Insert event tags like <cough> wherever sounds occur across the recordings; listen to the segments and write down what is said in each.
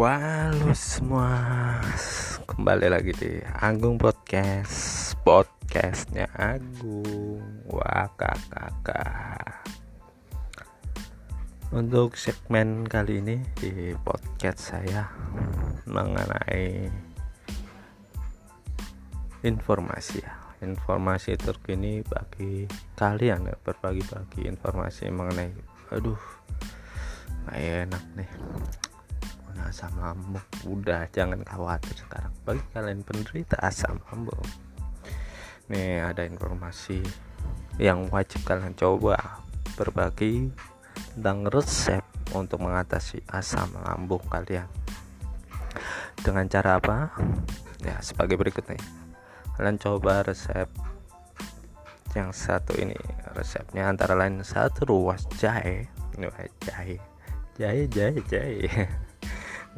Halo semua. Kembali lagi di Agung Podcast. Podcastnya Agung. Wah kakak Untuk segmen kali ini Di podcast saya Mengenai Informasi ya. Informasi terkini bagi kalian ya Berbagi-bagi informasi mengenai Aduh enak nih asam lambung. Udah jangan khawatir sekarang. Bagi kalian penderita asam lambung. Nih ada informasi yang wajib kalian coba berbagi tentang resep untuk mengatasi asam lambung kalian. Dengan cara apa? Ya sebagai berikut nih. Kalian coba resep yang satu ini. Resepnya antara lain satu ruas jahe. Jahe. Jahe jahe jahe <laughs>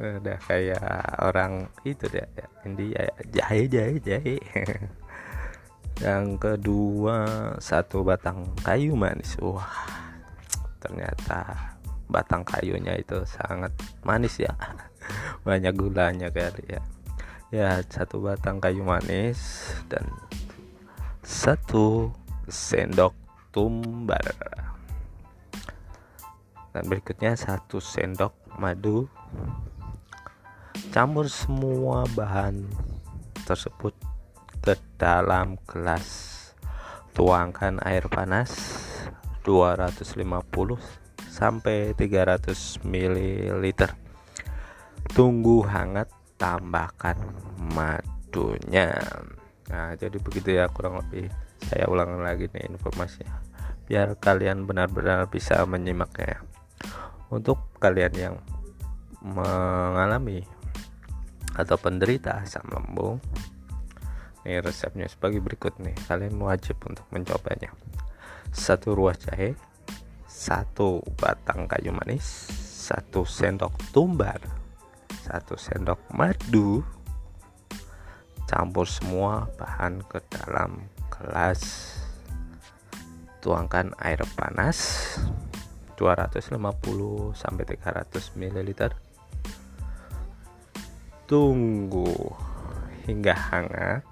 udah kayak orang itu deh India jahe jahe jahe. <laughs> Yang kedua satu batang kayu manis. Wah ternyata batang kayunya itu sangat manis ya. <laughs> Banyak gulanya kali ya. Ya satu batang kayu manis dan satu sendok tumbar. Dan berikutnya satu sendok madu Campur semua bahan tersebut ke dalam gelas. Tuangkan air panas 250 sampai 300 ml. Tunggu hangat, tambahkan madunya. Nah, jadi begitu ya kurang lebih. Saya ulang lagi nih informasinya biar kalian benar-benar bisa menyimaknya. Untuk kalian yang mengalami atau penderita asam lambung. Ini resepnya sebagai berikut nih. Kalian wajib untuk mencobanya. Satu ruas jahe satu batang kayu manis satu sendok tumbar satu sendok madu campur semua bahan ke dalam gelas. Tuangkan air panas 250 sampai 300 ml tunggu. Hingga hangat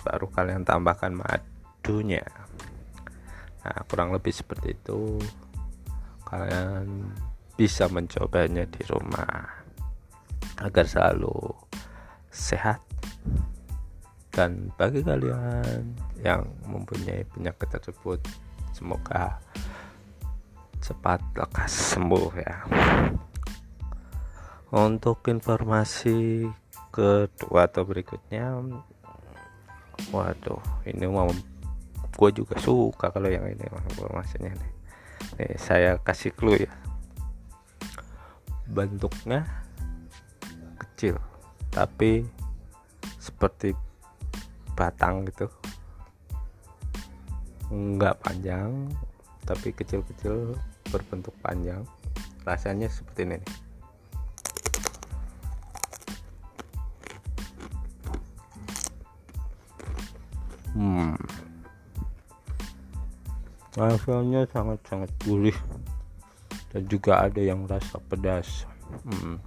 baru kalian tambahkan madunya. Nah kurang lebih seperti itu. Kalian bisa mencobanya di rumah. Agar selalu sehat. Dan bagi kalian yang mempunyai penyakit tersebut semoga cepat lekas sembuh ya untuk informasi kedua atau berikutnya waduh ini mau gue juga suka kalau yang ini informasinya nih. nih saya kasih clue ya. Bentuknya kecil tapi seperti batang gitu. Enggak panjang tapi kecil-kecil berbentuk panjang. Rasanya seperti ini nih hmm. Rasanya sangat-sangat gurih dan juga ada yang rasa pedas. Hmm.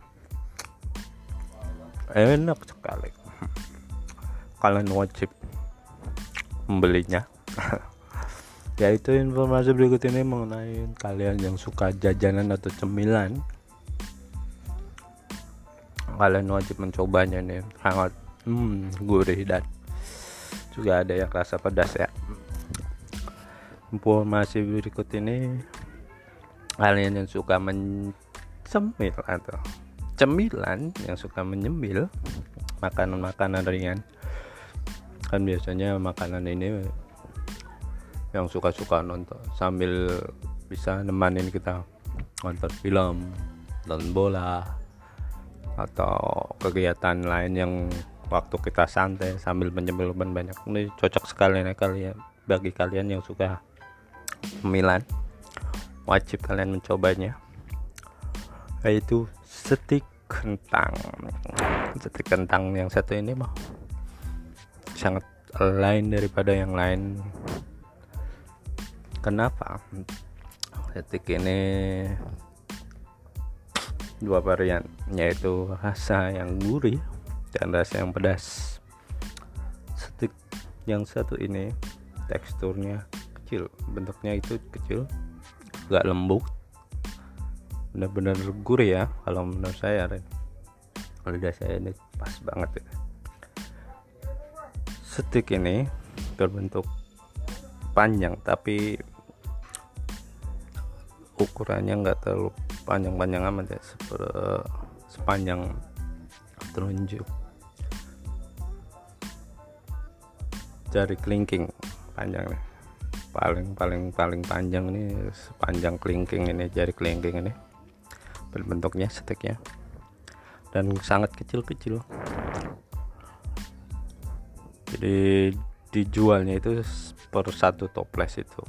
enak sekali. Kalian wajib membelinya. <laughs> Yaitu informasi berikut ini mengenai kalian yang suka jajanan atau cemilan. Kalian wajib mencobanya nih. Sangat hmm, gurih dan juga ada yang rasa pedas ya. Informasi berikut ini kalian yang suka mencemil atau cemilan yang suka menyemil makanan-makanan ringan. Kan biasanya makanan ini yang suka-suka nonton sambil bisa nemanin kita. Nonton film nonton bola atau kegiatan lain yang waktu kita santai sambil menyemil ban banyak. Ini cocok sekali nih kalian bagi kalian yang suka Milan wajib kalian mencobanya. Yaitu setik kentang. Setik kentang yang satu ini mah sangat lain daripada yang lain. Kenapa? Setik ini dua varian yaitu rasa yang gurih dan rasa yang pedas. Stick yang satu ini teksturnya kecil bentuknya itu kecil gak lembut. Benar-benar gurih ya kalau menurut saya kalau lidah saya ini pas banget ya. stick ini berbentuk panjang tapi ukurannya nggak terlalu panjang-panjang amat ya sepanjang telunjuk jari kelingking panjang nih. Paling paling paling panjang ini sepanjang kelingking ini jari kelingking ini. Berbentuknya steknya dan sangat kecil-kecil. Jadi dijualnya itu per satu toples itu.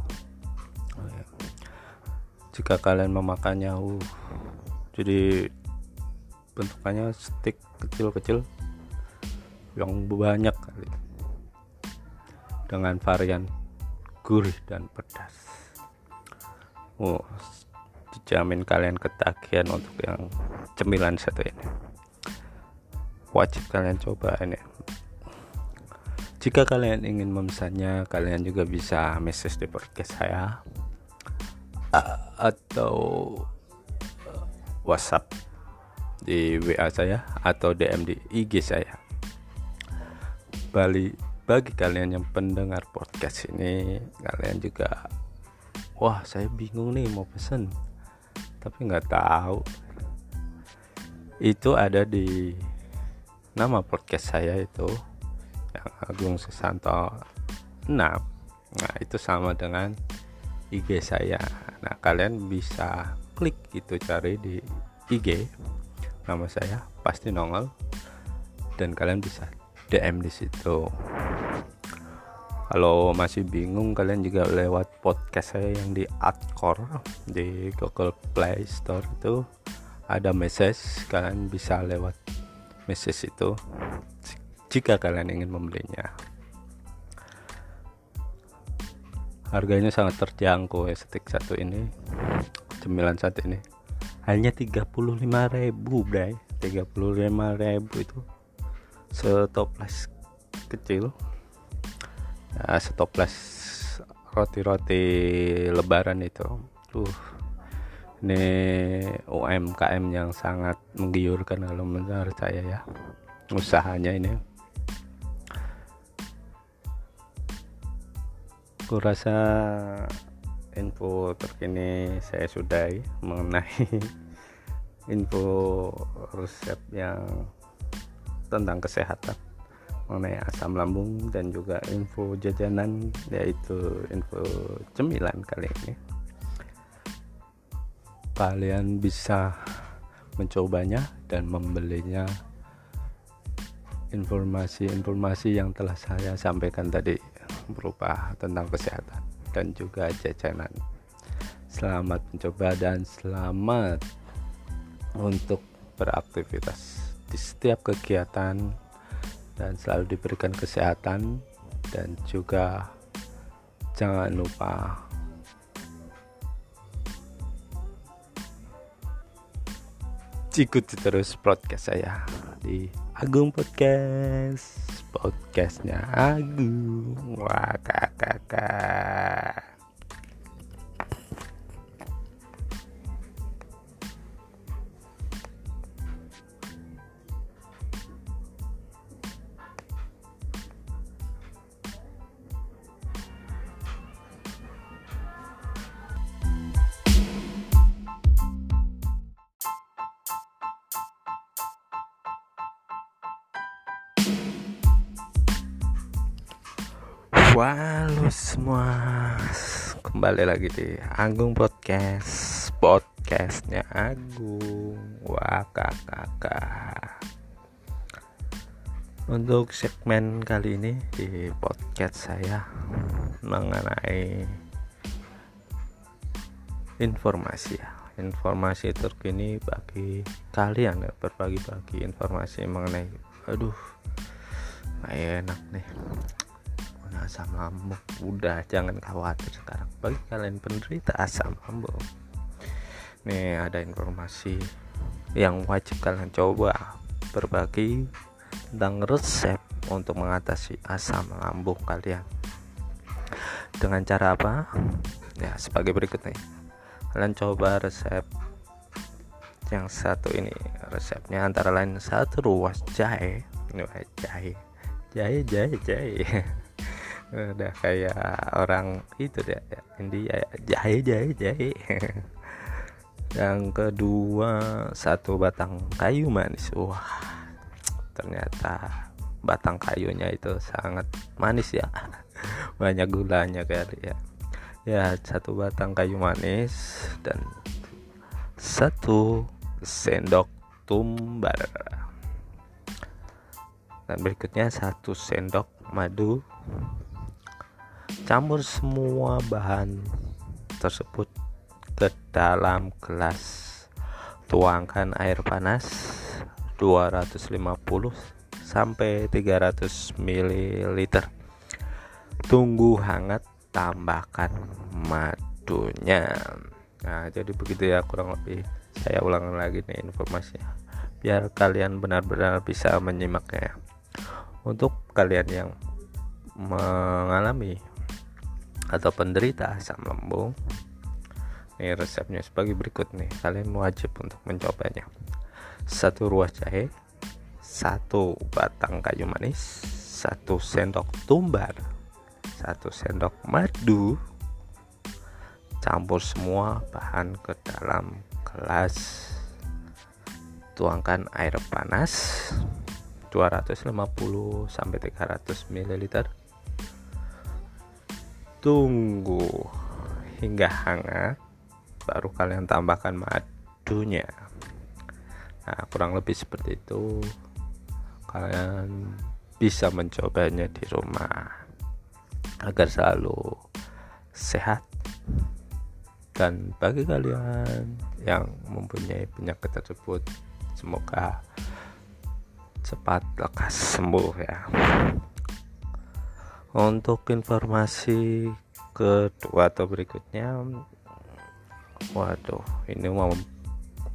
Jika kalian memakannya uh jadi bentukannya stick kecil-kecil yang banyak kali. Dengan varian gurih dan pedas. Oh dijamin kalian ketagihan untuk yang cemilan satu ini. Wajib kalian coba ini. Jika kalian ingin memesannya kalian juga bisa message di podcast saya atau uh, WhatsApp di WA saya atau DM di IG saya. Bali bagi kalian yang pendengar podcast ini, kalian juga wah saya bingung nih mau pesen tapi nggak tahu. Itu ada di nama podcast saya itu yang Agung Susanto 6 nah itu sama dengan IG saya. Nah kalian bisa klik itu cari di IG nama saya pasti nongol. Dan kalian bisa DM di situ. Kalau masih bingung kalian juga lewat podcast saya yang di Adcore di Google Play Store itu. Ada message kalian bisa lewat message itu. Jika kalian ingin membelinya. Harganya sangat terjangkau ya stick satu ini. Cemilan satu ini hanya 35.000 bray. 35.000 itu setoples kecil. Ya, setoples roti-roti lebaran itu. Tuh ini UMKM yang sangat menggiurkan kalau menurut saya ya usahanya ini. Aku rasa info terkini saya sudahi mengenai <laughs> info resep yang tentang kesehatan mengenai asam lambung dan juga info jajanan yaitu info cemilan kali ini. Kalian bisa mencobanya dan membelinya. Informasi-informasi yang telah saya sampaikan tadi berupa tentang kesehatan dan juga jajanan. Selamat mencoba dan selamat untuk beraktivitas di setiap kegiatan dan selalu diberikan kesehatan dan juga jangan lupa ikuti terus podcast saya di Agung Podcast podcastnya Agung. Wah kakak kakak Halo semua. Kembali lagi di Agung Podcast Podcastnya Agung. Wah kakak Untuk segmen kali ini Di podcast saya Mengenai Informasi ya. Informasi terkini bagi kalian ya Berbagi-bagi informasi mengenai Aduh enak nih asam lambung. Udah jangan khawatir sekarang. Bagi kalian penderita asam lambung. Nih ada informasi yang wajib kalian coba berbagi tentang resep untuk mengatasi asam lambung kalian. Dengan cara apa? Ya sebagai berikut nih. Kalian coba resep yang satu ini. Resepnya antara lain satu ruas jahe. Jahe. Jahe jahe jahe <laughs> udah kayak orang itu deh India jahe jahe jahe. <laughs> Yang kedua satu batang kayu manis. Wah ternyata batang kayunya itu sangat manis ya. <laughs> Banyak gulanya kali ya. Ya satu batang kayu manis dan satu sendok tumbar. Dan berikutnya satu sendok madu campur semua bahan tersebut ke dalam gelas. Tuangkan air panas 250 sampai 300 ml tunggu hangat tambahkan madunya. Nah jadi begitu ya kurang lebih. Saya ulang lagi nih informasinya biar kalian benar-benar bisa menyimaknya. Untuk kalian yang mengalami atau penderita asam lambung. Ini resepnya sebagai berikut nih. Kalian wajib untuk mencobanya. Satu ruas jahe satu batang kayu manis satu sendok tumbar satu sendok madu campur semua bahan ke dalam gelas. Tuangkan air panas 250 sampai 300 ml tunggu. Hingga hangat baru kalian tambahkan madunya. Nah kurang lebih seperti itu. Kalian bisa mencobanya di rumah. Agar selalu sehat. Dan bagi kalian yang mempunyai penyakit tersebut semoga cepat lekas sembuh ya untuk informasi kedua atau berikutnya waduh ini mau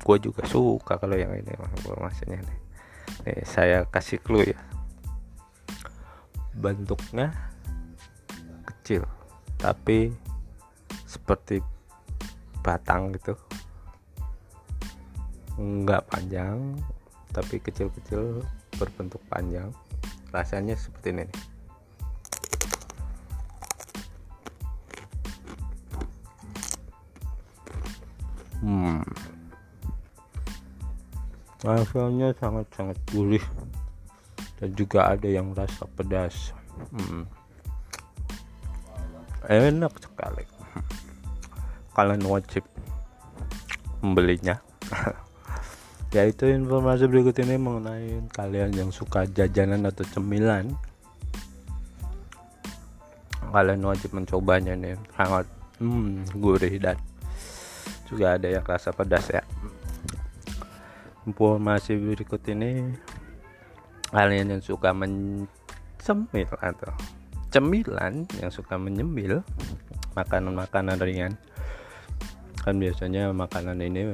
gue juga suka kalau yang ini informasinya nih. Nih saya kasih clue ya. Bentuknya kecil tapi seperti batang gitu. Enggak panjang tapi kecil-kecil berbentuk panjang. Rasanya seperti ini nih hmm. Rasanya sangat-sangat gurih. Dan juga ada yang rasa pedas. Hmm. enak sekali. Kalian wajib membelinya. <laughs> Yaitu informasi berikut ini mengenai kalian yang suka jajanan atau cemilan. Kalian wajib mencobanya nih sangat hmm, gurih dan juga ada yang rasa pedas ya. Informasi berikut ini kalian yang suka mencemil atau cemilan yang suka menyemil makanan-makanan ringan. Kan biasanya makanan ini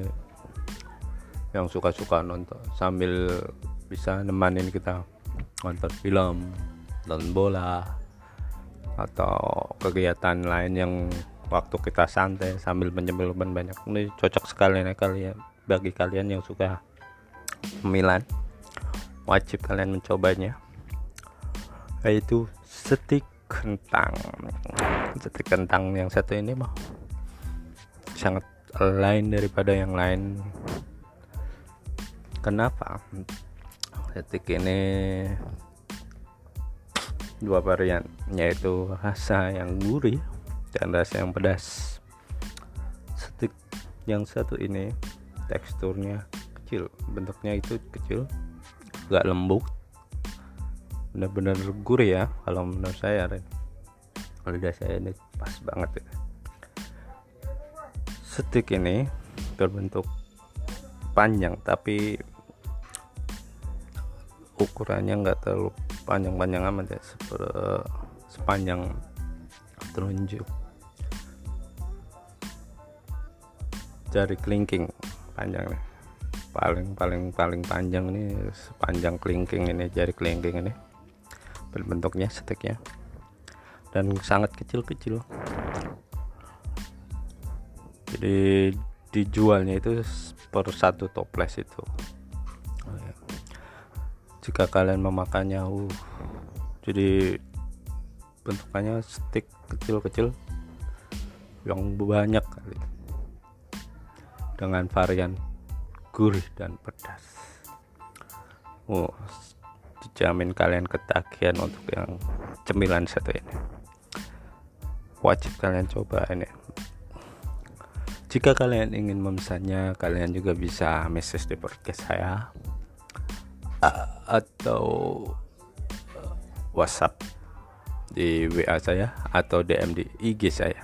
yang suka-suka nonton sambil bisa nemanin kita. Nonton film nonton bola atau kegiatan lain yang waktu kita santai sambil menyemil banyak. Ini cocok sekali nih kalian bagi kalian yang suka Milan wajib kalian mencobanya. Yaitu setik kentang. Setik kentang yang satu ini mah sangat lain daripada yang lain. Kenapa? Setik ini dua varian yaitu rasa yang gurih dan rasa yang pedas. Stick yang satu ini teksturnya kecil. Bentuknya itu kecil gak lembut. Benar-benar gurih ya kalau menurut saya kalau lidah saya ini pas banget ya. Stick ini berbentuk panjang tapi ukurannya nggak terlalu panjang-panjang amat ya. Sepanjang telunjuk jari kelingking panjang nih. Paling paling paling panjang ini sepanjang kelingking ini jari kelingking ini. Bentuknya steknya dan sangat kecil-kecil. Jadi dijualnya itu per satu toples itu. Oh, ya. jika kalian memakannya uh jadi bentukannya stick kecil-kecil yang banyak kali dengan varian gurih dan pedas. Oh dijamin kalian ketagihan untuk yang cemilan satu ini. Wajib kalian coba ini. Jika kalian ingin memesannya kalian juga bisa message di podcast saya atau WhatsApp di WA saya atau DM di IG saya.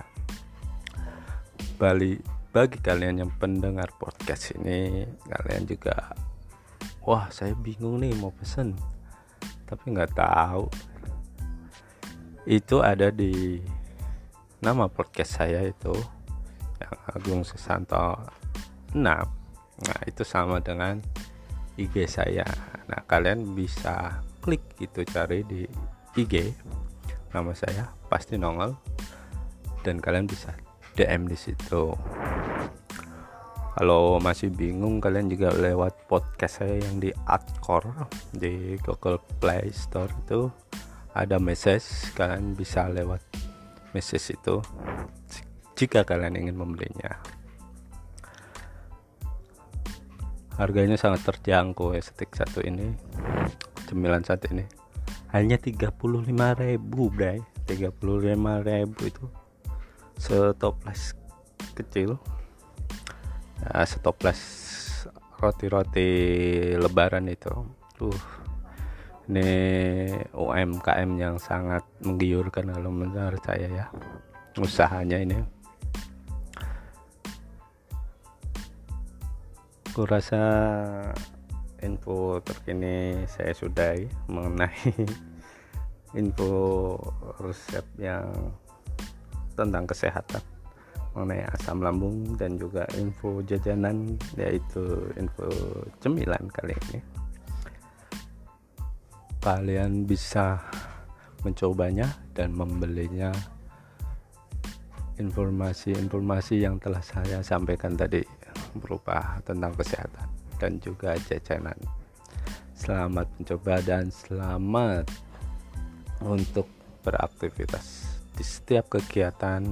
Bali bagi kalian yang pendengar podcast ini kalian juga wah saya bingung nih mau pesen tapi nggak tahu. Itu ada di nama podcast saya itu yang Agung Susanto 6 nah itu sama dengan IG saya. Nah kalian bisa klik itu cari di IG nama saya pasti nongol dan kalian bisa DM di situ kalau masih bingung kalian juga lewat podcast saya yang di Adcore di Google Play Store itu. Ada message kalian bisa lewat message itu jika kalian ingin membelinya. Harganya sangat terjangkau ya stick satu ini cemilan satu ini. Hanya 35.000 bray. 35.000 itu setoples kecil nah, setoples roti-roti lebaran itu. Tuh ini UMKM yang sangat menggiurkan kalau menurut saya ya usahanya ini. Aku rasa info terkini saya sudahi mengenai <laughs> info resep yang tentang kesehatan mengenai asam lambung dan juga info jajanan yaitu info cemilan kali ini. Kalian bisa mencobanya dan membelinya. Informasi-informasi yang telah saya sampaikan tadi berupa tentang kesehatan dan juga jajanan. Selamat mencoba dan selamat untuk beraktivitas. Di setiap kegiatan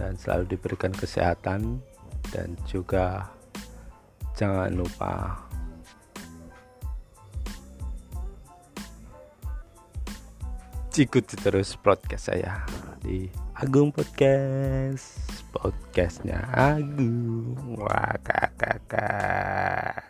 dan selalu diberikan kesehatan dan juga jangan lupa ikuti terus podcast saya di Agung Podcast podcastnya Agung. Wah kakak